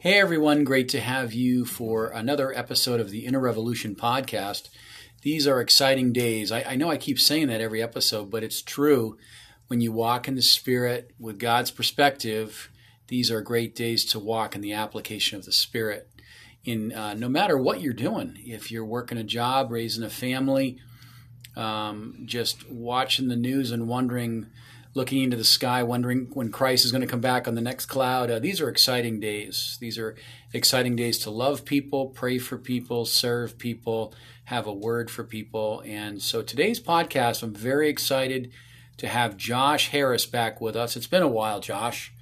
Hey everyone, great to have you for another episode of the Inner Revolution podcast. These are exciting days. I, I, know I keep saying that every episode, but it's true. When you walk in the Spirit with God's perspective, these are great days to walk in the application of the Spirit. In uh, no matter what you're doing, if you're working a job, raising a family, um, just watching the news and wondering looking into the sky, wondering when Christ is going to come back on the next cloud. Uh, these are exciting days. These are exciting days to love people, pray for people, serve people, have a word for people. And so today's podcast, I'm very excited to have Josh Harris back with us. It's been a while, Josh.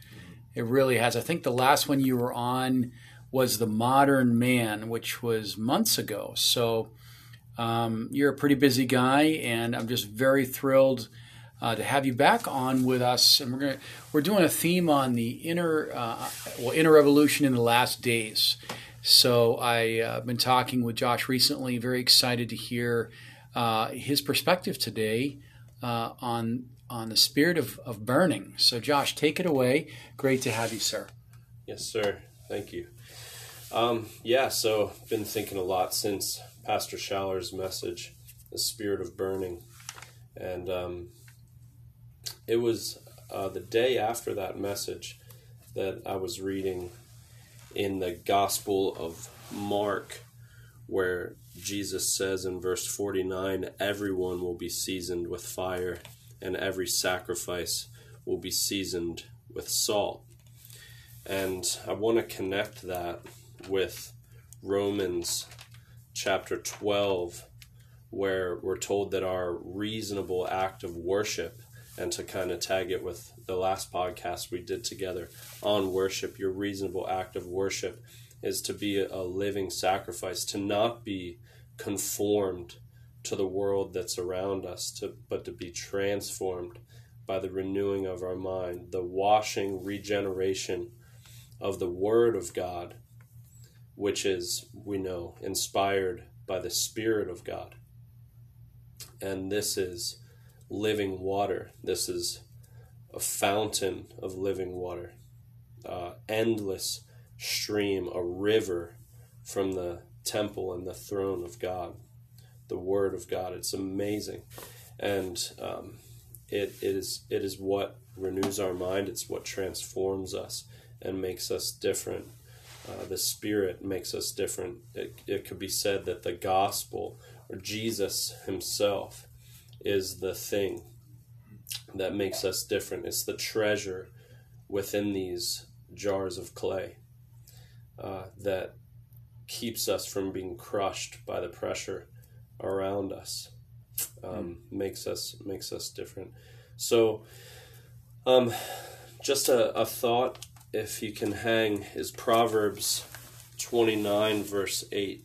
It really has. I think the last one you were on was The Modern Man, which was months ago. So um, you're a pretty busy guy, and I'm just very thrilled uh, to have you back on with us. And we're gonna we're doing a theme on the inner uh, well inner revolution in the last days. So I've uh, been talking with Josh recently. Very excited to hear uh, his perspective today uh, on on the spirit of, of burning. So Josh, take it away. Great to have you, sir. Yes, sir. Thank you. Um, yeah, so been thinking a lot since Pastor Schaller's message, the spirit of burning, and um, it was uh, the day after that message that I was reading in the Gospel of Mark, where Jesus says in verse 49 everyone will be seasoned with fire, and every sacrifice will be seasoned with salt. And I want to connect that with Romans chapter 12, where we're told that our reasonable act of worship and to kind of tag it with the last podcast we did together on worship, your reasonable act of worship is to be a living sacrifice, to not be conformed to the world that's around us, to, but to be transformed by the renewing of our mind, the washing, regeneration of the Word of God, which is, we know, inspired by the Spirit of God. And this is living water. This is a fountain of living water, uh, endless stream, a river from the temple and the throne of God, the Word of God. It's amazing, and um, it is it is what renews our mind. It's what transforms us and makes us different. Uh, the Spirit makes us different. It, it could be said that the gospel or Jesus Himself is the thing that makes us different. It's the treasure within these jars of clay uh, that keeps us from being crushed by the pressure around us. Um, mm. Makes us makes us different. So, um, just a, a thought, if you can hang, is Proverbs twenty nine verse eight.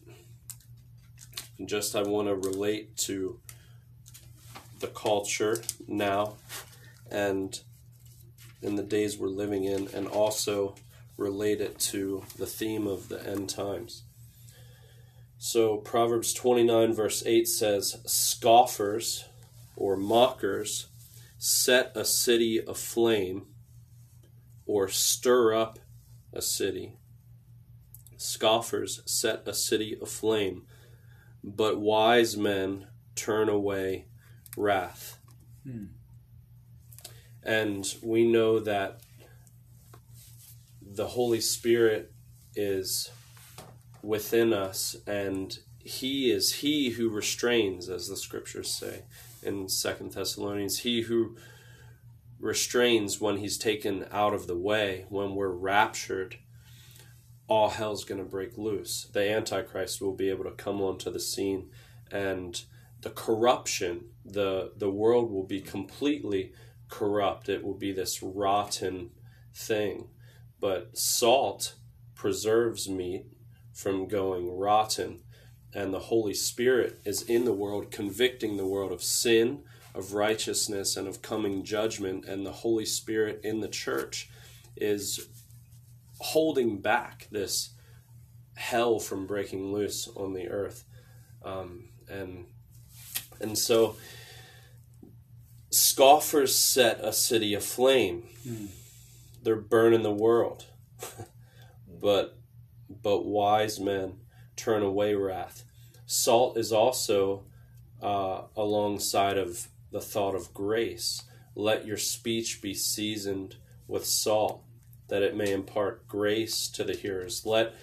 And just I want to relate to the culture now and in the days we're living in, and also relate it to the theme of the end times. So, Proverbs 29, verse 8 says, Scoffers or mockers set a city aflame or stir up a city. Scoffers set a city aflame, but wise men turn away wrath. Hmm. And we know that the Holy Spirit is within us and he is he who restrains as the scriptures say in second thessalonians he who restrains when he's taken out of the way when we're raptured all hell's going to break loose the antichrist will be able to come onto the scene and the corruption, the the world will be completely corrupt. It will be this rotten thing. But salt preserves meat from going rotten, and the Holy Spirit is in the world, convicting the world of sin, of righteousness, and of coming judgment. And the Holy Spirit in the church is holding back this hell from breaking loose on the earth. Um, and and so scoffers set a city aflame. Mm. They're burning the world. but but wise men turn away wrath. Salt is also uh, alongside of the thought of grace. Let your speech be seasoned with salt, that it may impart grace to the hearers. Let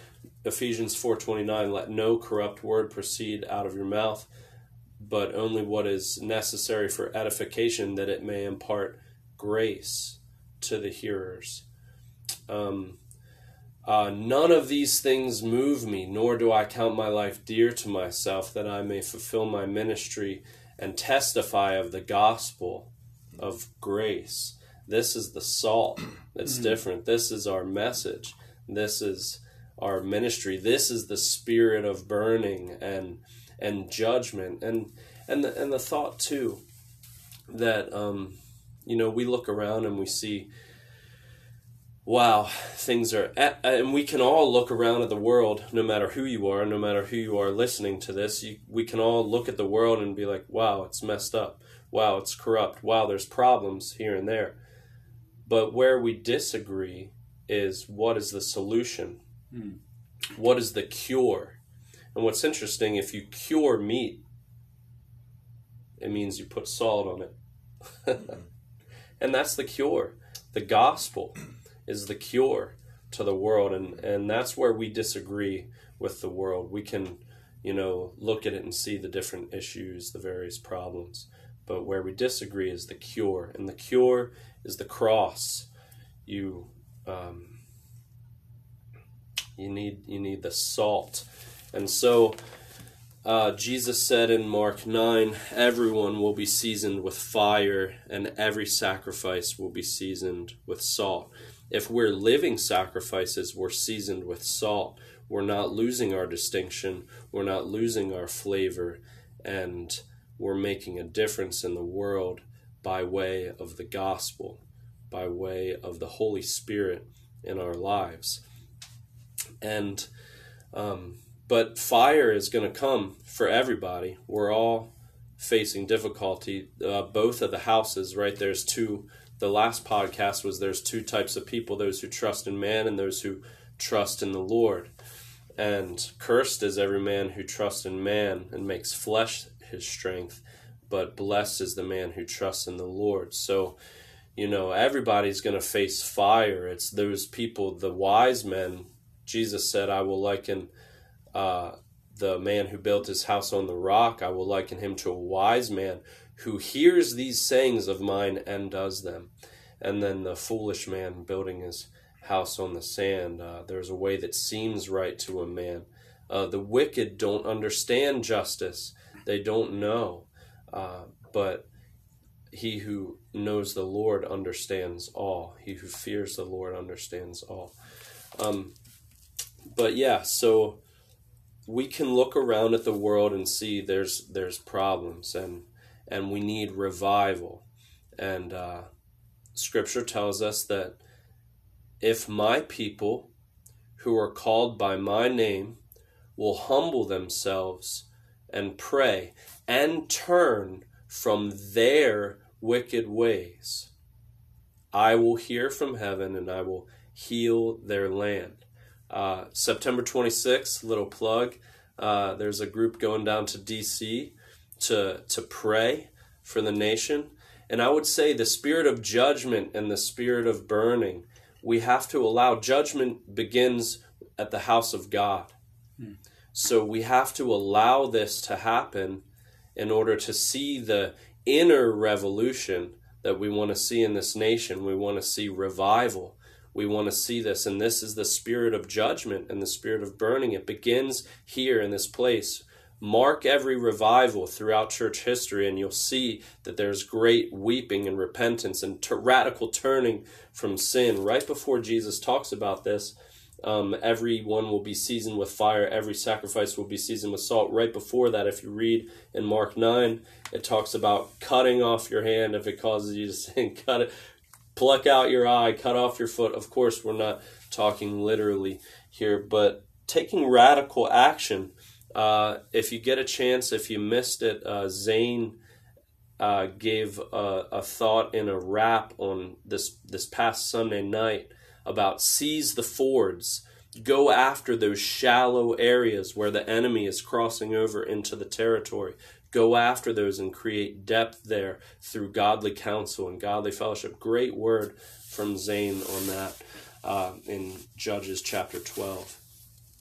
Ephesians 4:29 let no corrupt word proceed out of your mouth, but only what is necessary for edification that it may impart grace to the hearers. Um, uh, none of these things move me, nor do I count my life dear to myself, that I may fulfill my ministry and testify of the gospel of grace. This is the salt that's mm-hmm. different. This is our message. This is our ministry. This is the spirit of burning and and judgment. And and the, and the thought too that um, you know we look around and we see wow things are and we can all look around at the world no matter who you are no matter who you are listening to this. You, we can all look at the world and be like wow it's messed up. Wow it's corrupt. Wow there's problems here and there. But where we disagree is what is the solution? Hmm. what is the cure and what's interesting, if you cure meat, it means you put salt on it. and that's the cure. The gospel is the cure to the world and, and that's where we disagree with the world. We can, you know, look at it and see the different issues, the various problems. But where we disagree is the cure. And the cure is the cross. You um, you need you need the salt and so uh, Jesus said in Mark 9, everyone will be seasoned with fire, and every sacrifice will be seasoned with salt. If we're living sacrifices, we're seasoned with salt. We're not losing our distinction, we're not losing our flavor, and we're making a difference in the world by way of the gospel, by way of the Holy Spirit in our lives. And um, but fire is going to come for everybody. We're all facing difficulty. Uh, both of the houses, right? There's two. The last podcast was there's two types of people: those who trust in man and those who trust in the Lord. And cursed is every man who trusts in man and makes flesh his strength, but blessed is the man who trusts in the Lord. So, you know, everybody's going to face fire. It's those people, the wise men. Jesus said, "I will liken." Uh, the man who built his house on the rock, I will liken him to a wise man who hears these sayings of mine and does them. And then the foolish man building his house on the sand. Uh, there's a way that seems right to a man. Uh, the wicked don't understand justice, they don't know. Uh, but he who knows the Lord understands all. He who fears the Lord understands all. Um, but yeah, so we can look around at the world and see there's there's problems and and we need revival. And uh, scripture tells us that if my people who are called by my name will humble themselves and pray and turn from their wicked ways i will hear from heaven and i will heal their land uh, September 26th, little plug. Uh, there's a group going down to DC to to pray for the nation, and I would say the spirit of judgment and the spirit of burning. We have to allow judgment begins at the house of God. Hmm. So we have to allow this to happen in order to see the inner revolution that we want to see in this nation. We want to see revival we want to see this. And this is the spirit of judgment and the spirit of burning. It begins here in this place. Mark every revival throughout church history, and you'll see that there's great weeping and repentance and t- radical turning from sin. Right before Jesus talks about this, um, everyone will be seasoned with fire, every sacrifice will be seasoned with salt. Right before that, if you read in Mark 9, it talks about cutting off your hand if it causes you to sin. Cut it, pluck out your eye, cut off your foot. Of course, we're not talking literally here, but taking radical action. Uh, if you get a chance, if you missed it, uh, Zane uh, gave a, a, thought in a rap on this this past Sunday night about seize the Fords. Go after those shallow areas where the enemy is crossing over into the territory. Go after those and create depth there through godly counsel and godly fellowship. Great word from Zane on that uh, in Judges chapter 12.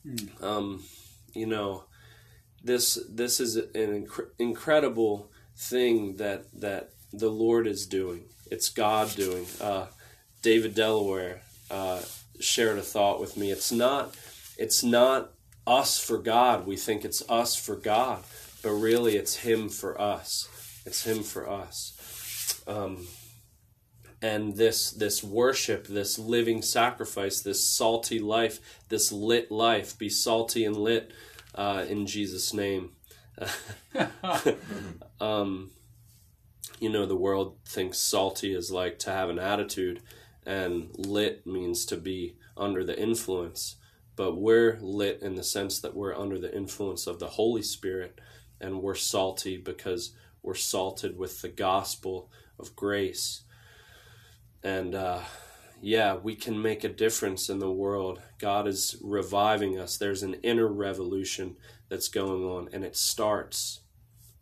Mm. Um, you know, this this is an inc- incredible thing that that the Lord is doing. It's God doing. Uh, David Delaware uh, shared a thought with me. It's not it's not us for God. We think it's us for God, but really it's Him for us. It's Him for us. Um, and this this worship, this living sacrifice, this salty life, this lit life, be salty and lit uh, in Jesus' name. um, you know, the world thinks salty is like to have an attitude, and lit means to be under the influence. But we're lit in the sense that we're under the influence of the Holy Spirit, and we're salty because we're salted with the gospel of grace. And uh, yeah, we can make a difference in the world. God is reviving us. There's an inner revolution that's going on, and it starts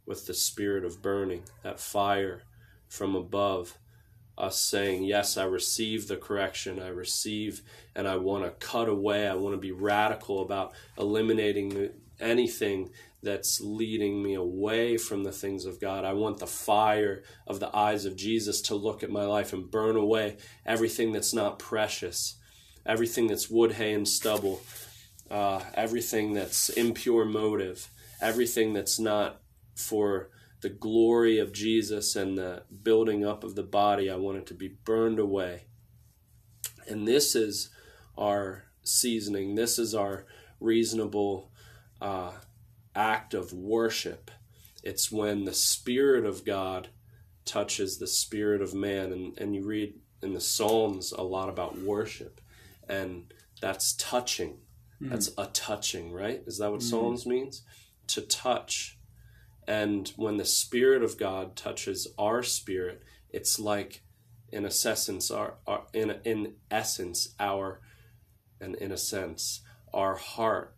with the spirit of burning, that fire from above, us saying, Yes, I receive the correction, I receive, and I want to cut away, I want to be radical about eliminating anything that's leading me away from the things of God. I want the fire of the eyes of Jesus to look at my life and burn away everything that's not precious, everything that's wood, hay, and stubble, uh, everything that's impure motive, everything that's not for the glory of Jesus and the building up of the body. I want it to be burned away. And this is our seasoning. This is our reasonable uh, act of worship. It's when the Spirit of God touches the spirit of man. And, and you read in the Psalms a lot about worship, and that's touching. Mm. That's a touching, right? Is that what mm. Psalms means? To touch. And when the Spirit of God touches our spirit, it's like, in essence, our, our in in essence, our, and in a sense, our heart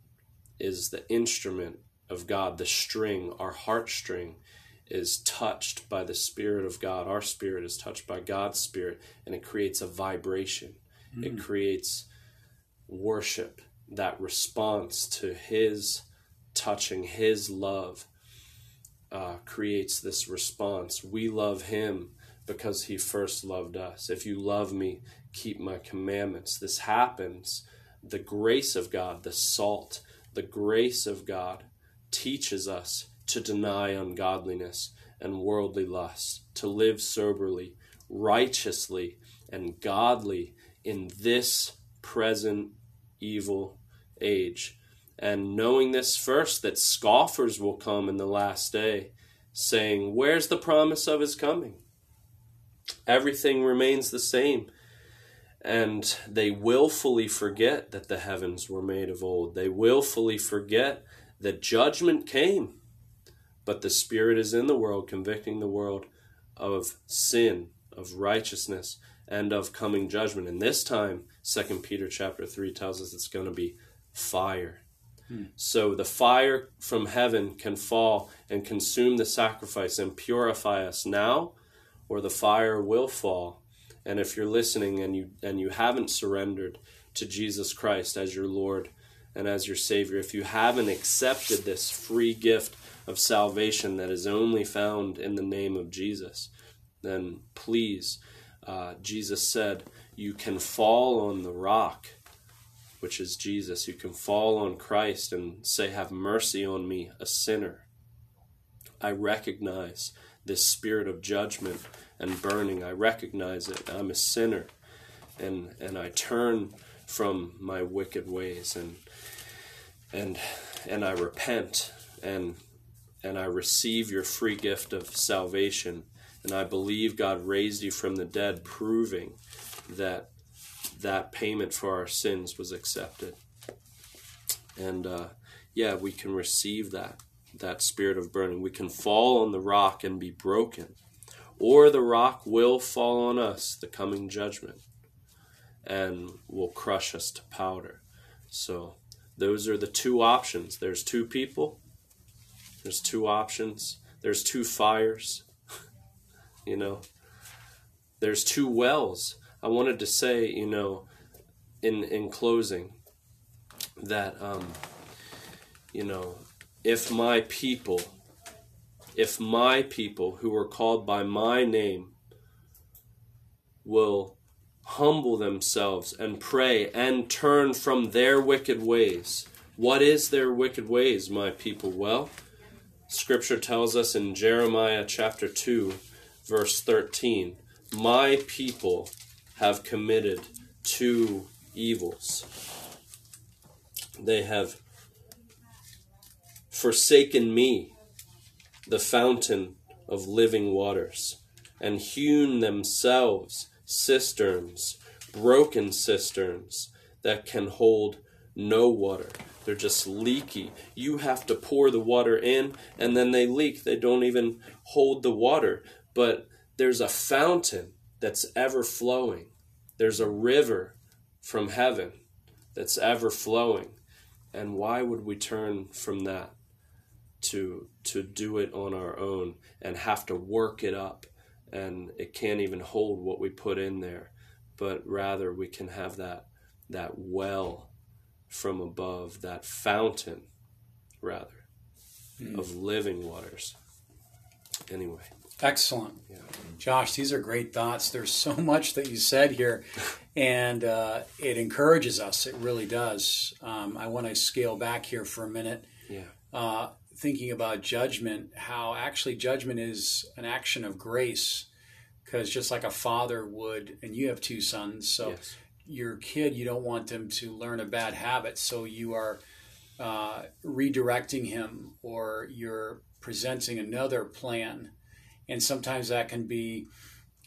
is the instrument of God, the string, our heartstring is touched by the Spirit of God. Our spirit is touched by God's Spirit, and it creates a vibration. Mm. It creates worship, that response to His touching, His love uh, creates this response. We love Him because He first loved us. If you love me, keep my commandments. This happens. The grace of God, the salt, the grace of God teaches us to deny ungodliness and worldly lust, to live soberly, righteously, and godly in this present evil age. And knowing this first, that scoffers will come in the last day, saying, Where's the promise of his coming? Everything remains the same. And they willfully forget that the heavens were made of old. They willfully forget that judgment came, but the Spirit is in the world, convicting the world of sin, of righteousness, and of coming judgment. And this time, Second Peter chapter three tells us it's going to be fire. So the fire from heaven can fall and consume the sacrifice and purify us now, or the fire will fall. And if you're listening and you and you haven't surrendered to Jesus Christ as your Lord and as your Savior, if you haven't accepted this free gift of salvation that is only found in the name of Jesus, then please, uh, Jesus said, you can fall on the rock, which is Jesus. You can fall on Christ and say, Have mercy on me, a sinner. I recognize this spirit of judgment and burning. I recognize it. I'm a sinner. And, and I turn from my wicked ways and and and I repent and and I receive your free gift of salvation and I believe God raised you from the dead proving that that payment for our sins was accepted and uh, yeah we can receive that that spirit of burning we can fall on the rock and be broken or the rock will fall on us the coming judgment and will crush us to powder So those are the two options. There's two people. There's two options. There's two fires. you know. There's two wells. I wanted to say, you know, in in closing, that um, you know, if my people, if my people who are called by my name will humble themselves and pray and turn from their wicked ways. What is their wicked ways, my people? Well, Scripture tells us in Jeremiah chapter 2, verse 13, My people have committed two evils. They have forsaken me, the fountain of living waters, and hewn themselves cisterns, broken cisterns that can hold no water. They're just leaky. You have to pour the water in and then they leak. They don't even hold the water. But there's a fountain that's ever flowing. There's a river from heaven that's ever flowing. And why would we turn from that to to do it on our own and have to work it up and it can't even hold what we put in there but rather we can have that that well from above that fountain rather mm. of living waters anyway excellent yeah. josh these are great thoughts there's so much that you said here and uh, it encourages us it really does um, i want to scale back here for a minute yeah uh, thinking about judgment, how actually judgment is an action of grace. Because just like a father would, and you have two sons, so yes. your kid, you don't want them to learn a bad habit. So you are uh, redirecting him or you're presenting another plan. And sometimes that can be.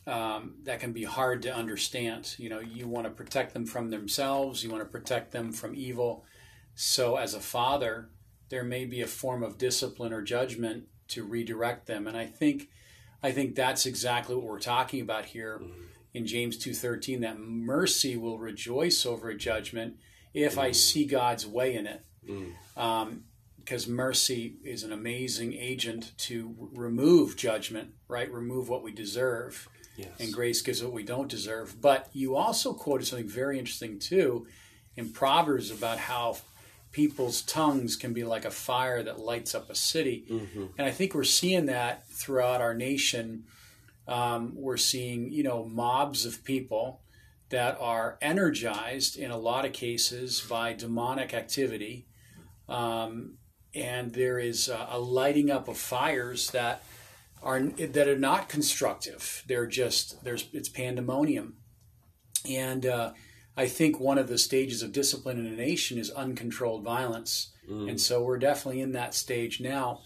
Um, that can be hard to understand. You know, you want to protect them from themselves, you want to protect them from evil. So, as a father, there may be a form of discipline or judgment to redirect them. And I think I think that's exactly what we're talking about here mm-hmm. in James 2:13 that mercy will rejoice over a judgment if mm-hmm. I see God's way in it. Mm-hmm. Um, because mercy is an amazing agent to remove judgment, right? Remove what we deserve. Yes. And grace gives what we don't deserve. But you also quoted something very interesting too in Proverbs about how people's tongues can be like a fire that lights up a city. Mm-hmm. And I think we're seeing that throughout our nation. Um, we're seeing, you know, mobs of people that are energized in a lot of cases by demonic activity. Um, and there is a, a, lighting up of fires that are that are not constructive. They're just there's it's pandemonium, and uh, I think one of the stages of discipline in a nation is uncontrolled violence. Mm. And so we're definitely in that stage now.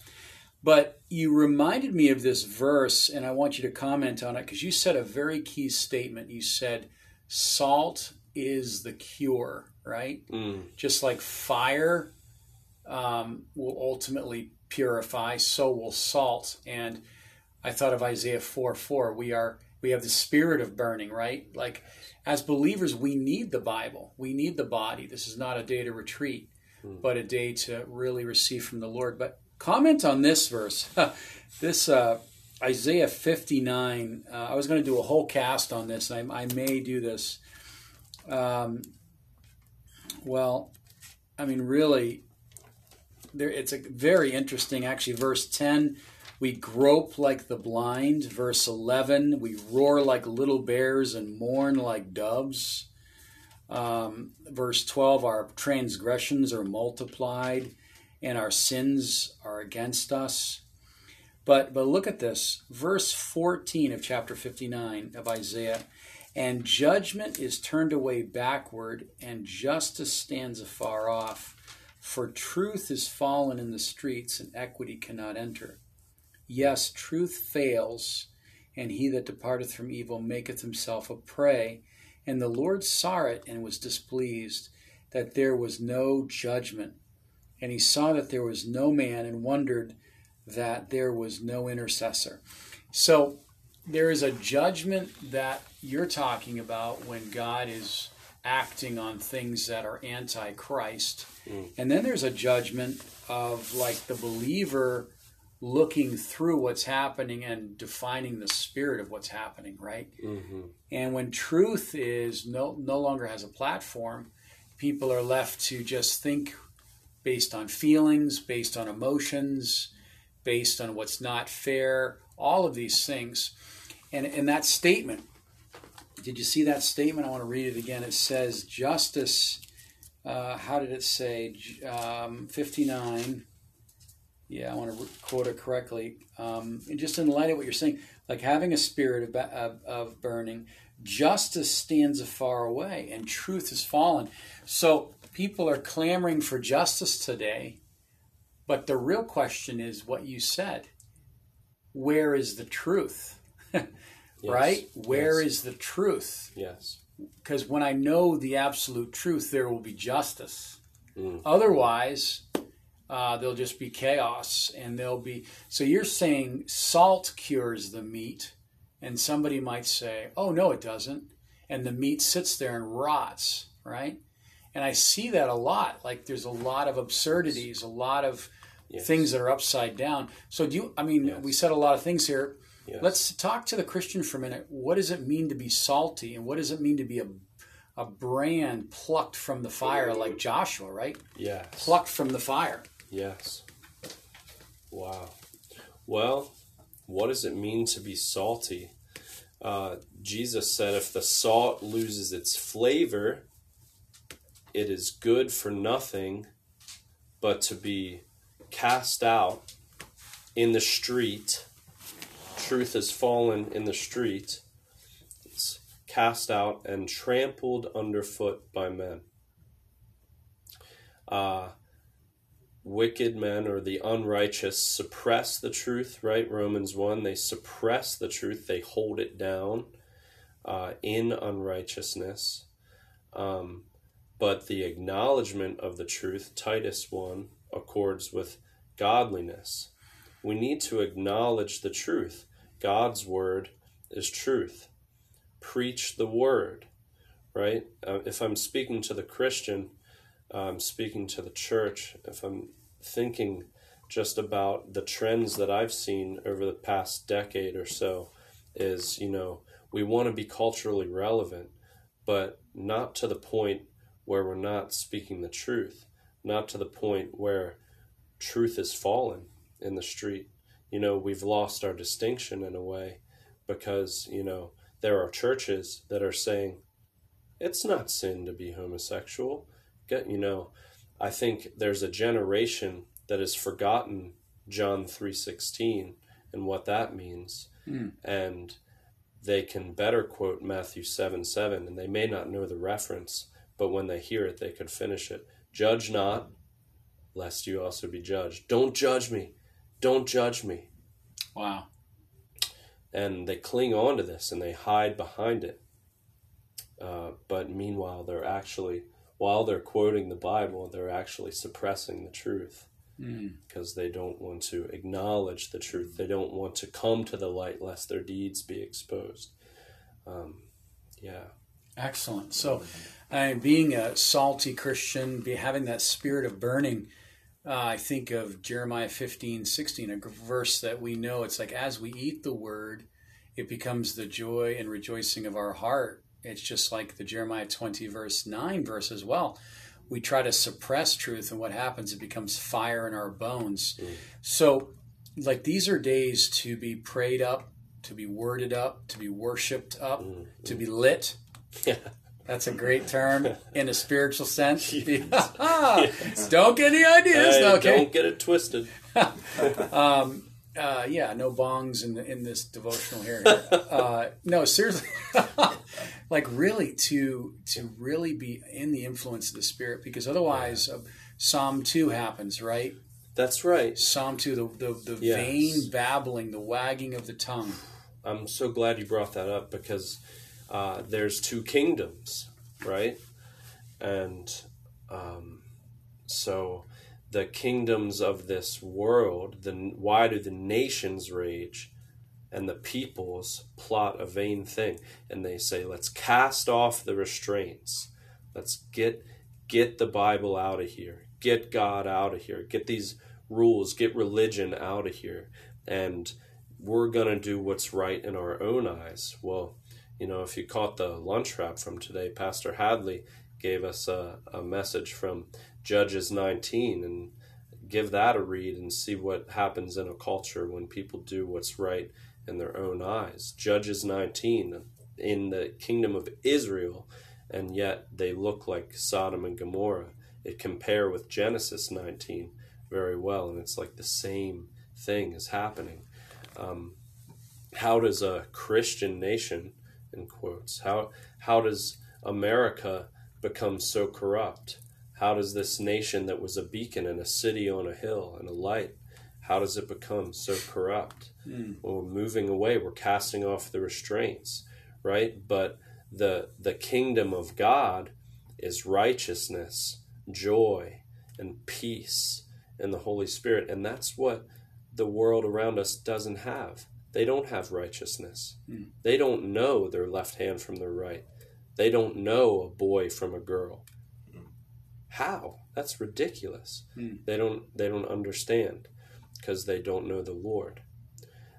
But you reminded me of this verse, and I want you to comment on it because you said a very key statement. You said, Salt is the cure, right? Mm. Just like fire um, will ultimately purify, so will salt. And I thought of Isaiah 4 4. We are we have the spirit of burning, right? Like as believers, we need the Bible. We need the body. This is not a day to retreat, hmm. but a day to really receive from the Lord. But comment on this verse. this uh, Isaiah 59. Uh, I was going to do a whole cast on this. I, I may do this. Um, well, I mean, really, there, it's a very interesting. Actually, verse 10 we grope like the blind. Verse 11, we roar like little bears and mourn like doves. Um, verse 12, our transgressions are multiplied and our sins are against us. But, but look at this. Verse 14 of chapter 59 of Isaiah. And judgment is turned away backward, and justice stands afar off. For truth is fallen in the streets, and equity cannot enter. Yes, truth fails, and he that departeth from evil maketh himself a prey. And the Lord saw it and was displeased that there was no judgment. And he saw that there was no man and wondered that there was no intercessor. So there is a judgment that you're talking about when God is acting on things that are anti-Christ. Mm. And then there's a judgment of like the believer looking through what's happening and defining the spirit of what's happening, right? hmm And when truth is no no longer has a platform, people are left to just think based on feelings, based on emotions, based on what's not fair, all of these things. And and that statement, did you see that statement? I want to read it again. It says justice uh, how did it say? Um, 59. Yeah, I want to quote it correctly. Um, and just in light of what you're saying, like having a spirit of, of, of burning, justice stands afar away and truth is fallen. So people are clamoring for justice today, but the real question is what you said. Where is the truth? right? Where is yes. the truth? Yes. Because when I know the absolute truth, there will be justice. Mm. Otherwise, uh, there'll just be chaos, and there'll be. So you're saying salt cures the meat, and somebody might say, "Oh no, it doesn't," and the meat sits there and rots, right? And I see that a lot. Like there's a lot of absurdities, a lot of Yes. things that are upside down. So do you? I mean, Yes. we said a lot of things here. Yes. Let's talk to the Christian for a minute. What does it mean to be salty, and what does it mean to be a a brand plucked from the fire, like Joshua, right? Yes. Plucked from the fire. Yes. Wow. Well, what does it mean to be salty? Uh, Jesus said if the salt loses its flavor, it is good for nothing but to be cast out in the street. Truth has fallen in the street. It's cast out and trampled underfoot by men. Uh, wicked men or the unrighteous suppress the truth, right? Romans 1, they suppress the truth, they hold it down uh, in unrighteousness. Um, but the acknowledgement of the truth, Titus 1, accords with godliness. We need to acknowledge the truth. God's word is truth. Preach the word, right? Uh, if I'm speaking to the Christian, I'm speaking to the church, if I'm thinking just about the trends that I've seen over the past decade or so, is, you know, we want to be culturally relevant, but not to the point where we're not speaking the truth, not to the point where truth is fallen in the street. You know, we've lost our distinction in a way because, you know, there are churches that are saying it's not sin to be homosexual. Get, you know, I think there's a generation that has forgotten John 3:16 and what that means. Hmm. And they can better quote Matthew 7 7, and they may not know the reference, but when they hear it, they could finish it. Judge not, lest you also be judged. Don't judge me. Don't judge me. Wow. And they cling on to this and they hide behind it. Uh, but meanwhile, they're actually, while they're quoting the Bible, they're actually suppressing the truth Mm. because they don't want to acknowledge the truth. They don't want to come to the light lest their deeds be exposed. Um, yeah. Excellent. So, uh, being a salty Christian, be having that spirit of burning, uh, I think of Jeremiah 15, 16, a verse that we know. It's like, as we eat the word, it becomes the joy and rejoicing of our heart. It's just like the Jeremiah 20, verse 9 verse as well. We try to suppress truth, and what happens? It becomes fire in our bones. Mm. So, like, these are days to be prayed up, to be worded up, to be worshiped up, Mm. to be lit. Yeah. That's a great term in a spiritual sense. Yes. Don't get any ideas, Hey, okay? Don't get it twisted. Um, uh, yeah, no bongs in the, in this devotional here. Uh, no, seriously, like really to to really be in the influence of the Spirit, because otherwise, uh, Psalm two happens, right? That's right. Psalm two, the the, the Yes. vain babbling, the wagging of the tongue. I'm so glad you brought that up because uh, there's two kingdoms, right? And um, so the kingdoms of this world, the why do the nations rage, and the peoples plot a vain thing? And they say, let's cast off the restraints, Let's get get the Bible out of here. Get God out of here. Get these rules, get religion out of here. And we're going to do what's right in our own eyes. Well, you know, if you caught the lunch wrap from today, Pastor Hadley gave us a, a message from Judges 19 and give that a read and see what happens in a culture when people do what's right in their own eyes. Judges 19 in the kingdom of Israel, and yet they look like Sodom and Gomorrah. It compare with Genesis 19 very well, and it's like the same thing is happening. Um, how does a Christian nation, in quotes, how how does America become so corrupt? How does this nation that was a beacon and a city on a hill and a light, how does it become so corrupt? Mm. When we're moving away, we're casting off the restraints, right? But the the kingdom of God is righteousness, joy, and peace in the Holy Spirit. And that's what the world around us doesn't have. They don't have righteousness. Mm. They don't know their left hand from their right. They don't know a boy from a girl. Mm. How? That's ridiculous. Mm. They don't they don't understand because they don't know the Lord.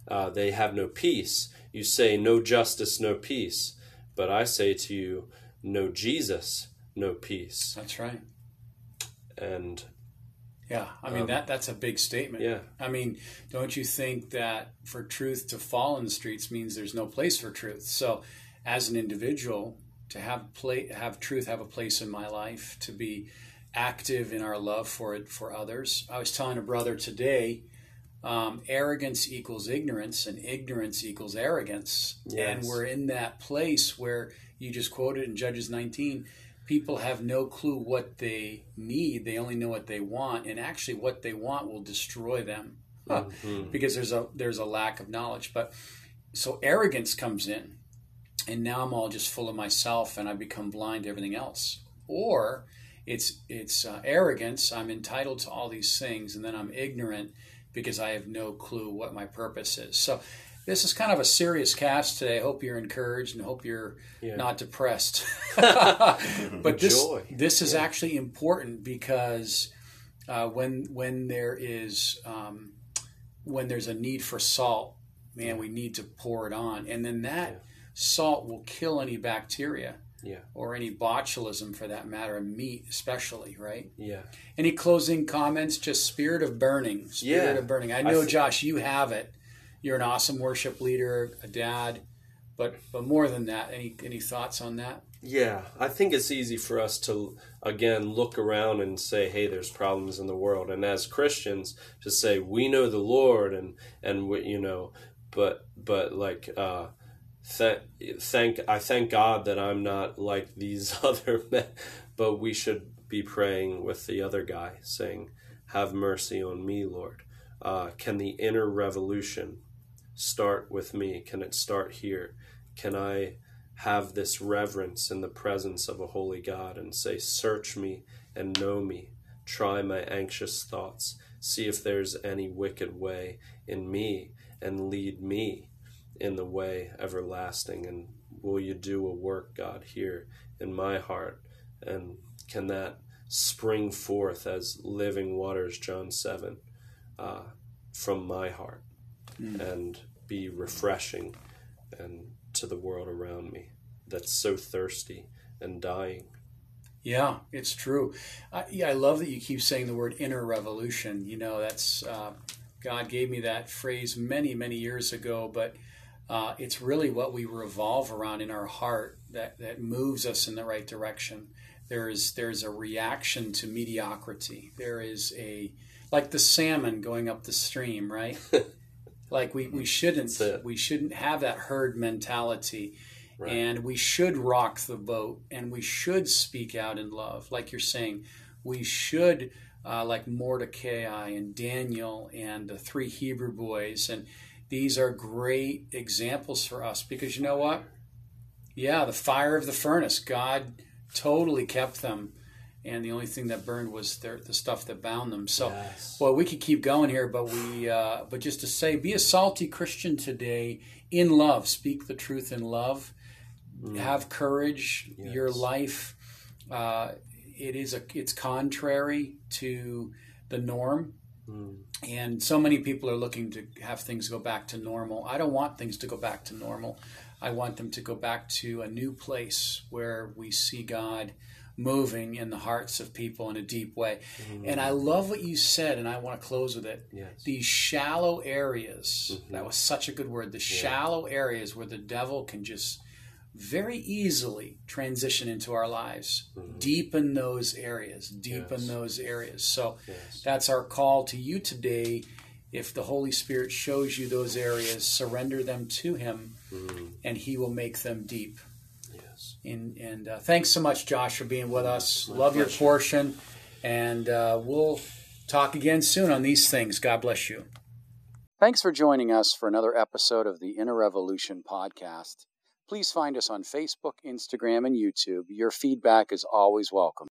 Uh, they have no peace. You say no justice, no peace, but I say to you, no Jesus, no peace. That's right. And yeah, I mean um, that that's a big statement. Yeah. I mean, don't you think that for truth to fall in the streets means there's no place for truth? So, as an individual, to have play have truth have a place in my life, to be active in our love for it for others. I was telling a brother today, um, arrogance equals ignorance, and ignorance equals arrogance, yes. and we're in that place where you just quoted in Judges 19 people have no clue what they need. They only know what they want, and actually, what they want will destroy them mm-hmm. because there's a there's a lack of knowledge. But so arrogance comes in, and now I'm all just full of myself, and I become blind to everything else. Or it's it's uh, arrogance. I'm entitled to all these things, and then I'm ignorant because I have no clue what my purpose is. So this is kind of a serious cast today. I hope you're encouraged and hope you're yeah. not depressed. but this Joy. this is yeah. actually important because uh, when when there is um, when there's a need for salt, man, we need to pour it on, and then that yeah. salt will kill any bacteria. Yeah. Or any botulism for that matter, and meat especially, right? Yeah. Any closing comments? Just spirit of burning. Spirit of burning. I know, I th- Josh, you have it you're an awesome worship leader, a dad, but but more than that, any any thoughts on that? Yeah, I think it's easy for us to again look around and say, "Hey, there's problems in the world," and as Christians to say we know the Lord and and we, you know, but but like uh, th- thank I thank God that I'm not like these other men, but we should be praying with the other guy, saying, "Have mercy on me, Lord." Uh, can the inner revolution start with me? Can it start here? Can I have this reverence in the presence of a holy God and say, Search me and know me, try my anxious thoughts, see if there's any wicked way in me, and lead me in the way everlasting? And will you do a work, God, here in my heart? And can that spring forth as living waters, John 7, uh, from my heart? Mm. and be refreshing and to the world around me that's so thirsty and dying. Yeah, it's true. I, yeah, I love that you keep saying the word inner revolution. You know, that's uh, God gave me that phrase many, many years ago, but uh, it's really what we revolve around in our heart that, that moves us in the right direction. There's there's a reaction to mediocrity. There is a like the salmon going up the stream, right? Like we, we shouldn't we shouldn't have that herd mentality. Right. And we should rock the boat and we should speak out in love. Like you're saying, we should uh, like Mordecai and Daniel and the three Hebrew boys. And these are great examples for us because you know what? Yeah, the fire of the furnace, God totally kept them and the only thing that burned was their, the stuff that bound them. So, yes. well, we could keep going here, but we, uh, but just to say, be a salty Christian today in love. Speak the truth in love. Mm. Have courage. Yes. Your life Uh, it is a it's contrary to the norm. Mm. And so many people are looking to have things go back to normal. I don't want things to go back to normal. I want them to go back to a new place where we see God moving in the hearts of people in a deep way. Mm. And I love what you said, and I want to close with it. Yes. These shallow areas, Mhm. that was such a good word, the shallow areas where the devil can just very easily transition into our lives. Mhm. Deepen those areas, deepen Yes. those areas. So Yes. that's our call to you today. If the Holy Spirit shows you those areas, surrender them to Him, Mm. and He will make them deep. Yes. And, and uh, thanks so much, Josh, for being with us. My Love your portion, and uh, we'll talk again soon on these things. God bless you. Thanks for joining us for another episode of the Inner Revolution podcast. Please find us on Facebook, Instagram, and YouTube. Your feedback is always welcome.